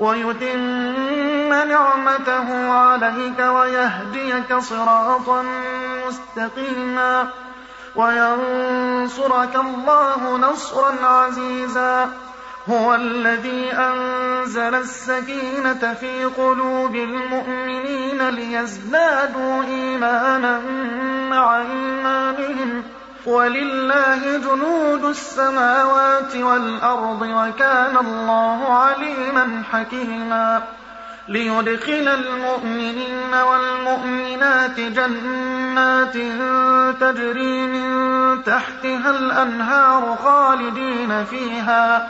ويتم نعمته عليك ويهديك صراطا مستقيما وينصرك الله نصرا عزيزا. هو الذي أنزل السكينة في قلوب المؤمنين ليزدادوا إيمانا مع إيمانهم. ولله جنود السماوات والأرض وكان الله عليما حكيما. ليدخل المؤمنين والمؤمنات جنات تجري من تحتها الأنهار خالدين فيها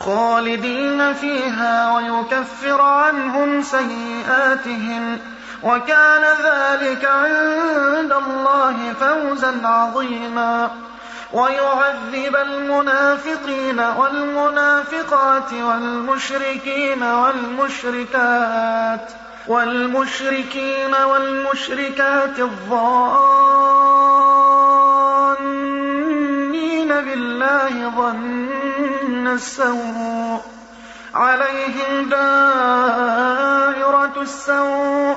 خالدين فيها ويكفر عنهم سيئاتهم. وكان ذلك عند الله فوزا عظيما. ويعذب المنافقين والمنافقات والمشركين والمشركات والمشركين والمشركات الظانين بالله ظن السوء. عليهم دائرة السوء.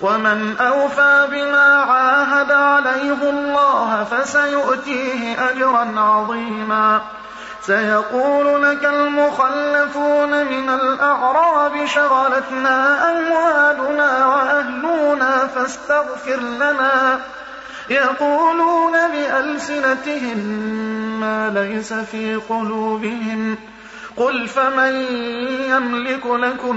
ومن أوفى بما عاهد عليه الله فسيؤتيه أجرا عظيما. سيقول لك المخلفون من الأعراب شغلتنا أموالنا وأهلنا فاستغفر لنا. يقولون بألسنتهم ما ليس في قلوبهم. قل فمن يملك لكم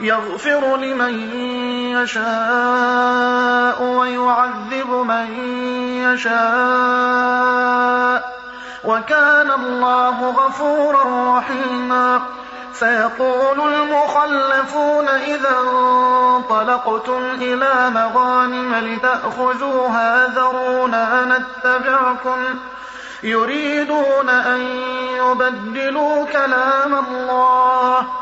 يغفر لمن يشاء ويعذب من يشاء. وكان الله غفورا رحيما. سيقول المخلفون إذا انطلقتم إلى مغانم لتأخذوها ذرونا نتبعكم. يريدون أن يبدلوا كلام الله.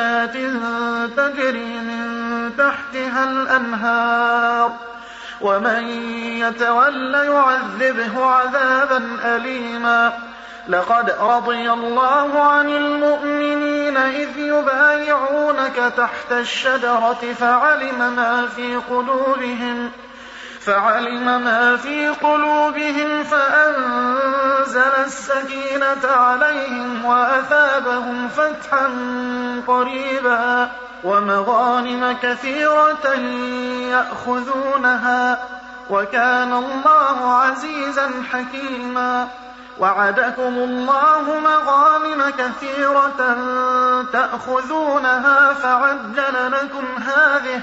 جنات تجري من تحتها الأنهار ومن يتول يعذبه عذابا أليما. لقد رضي الله عن المؤمنين إذ يبايعونك تحت الشجرة فعلم ما في قلوبهم. فعلم ما في قلوبهم فأنزل السكينة عليهم وأثابهم فتحا قريبا ومغانم كثيرة يأخذونها وكان الله عزيزا حكيما وعدكم الله مغانم كثيرة تأخذونها فعجل لكم هذه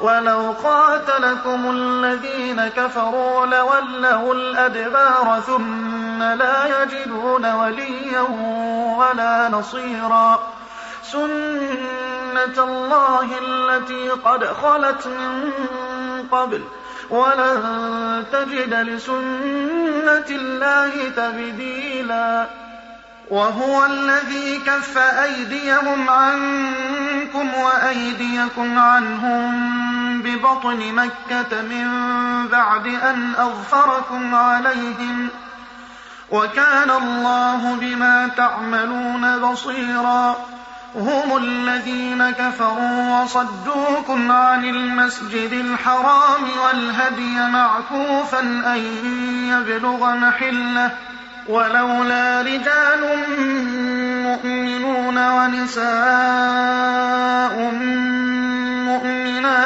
ولو قاتلكم الذين كفروا لولوا الأدبار ثم لا يجدون وليا ولا نصيرا. سنة الله التي قد خلت من قبل. ولن تجد لسنة الله تبديلا. وهو الذي كف أيديهم عنكم وأيديكم عنهم. ببطن مكة من بعد أن أظفركم عليهم وكان الله بما تعملون بصيرا هم الذين كفروا وصدوكم عن المسجد الحرام والهدي معكوفا أن يبلغ محلة ولولا رجال مؤمنون ونساء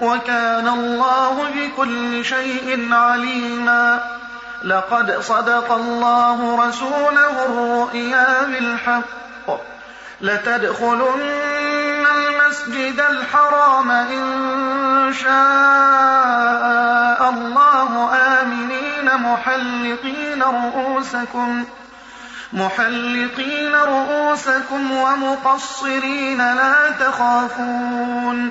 وكان الله بكل شيء عليما. لقد صدق الله رسوله الرؤيا بالحق. لتدخلن المسجد الحرام إن شاء الله آمنين محلقين رؤوسكم ۖ. محلقين رؤوسكم ومقصرين لا تخافون.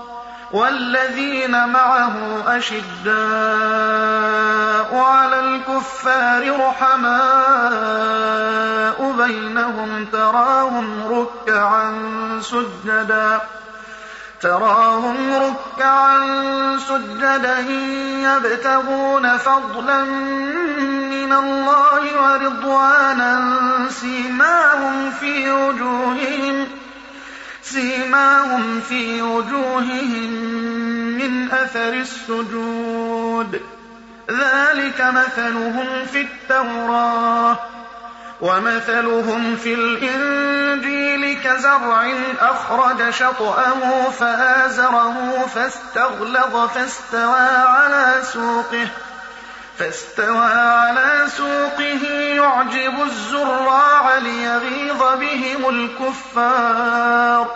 والذين معه أشداء على الكفار رحماء بينهم تراهم ركعا سجدا تراهم ركعا سجدا يبتغون فضلا من الله ورضوانا سيماهم في وجوههم سيماهم في وجوههم أثر السجود. ذلك مثلهم في التوراة ومثلهم في الإنجيل كزرع أخرج شطأه فآزره فاستغلظ فاستوى على سوقه فاستوى على سوقه يعجب الزراع ليغيظ بهم الكفار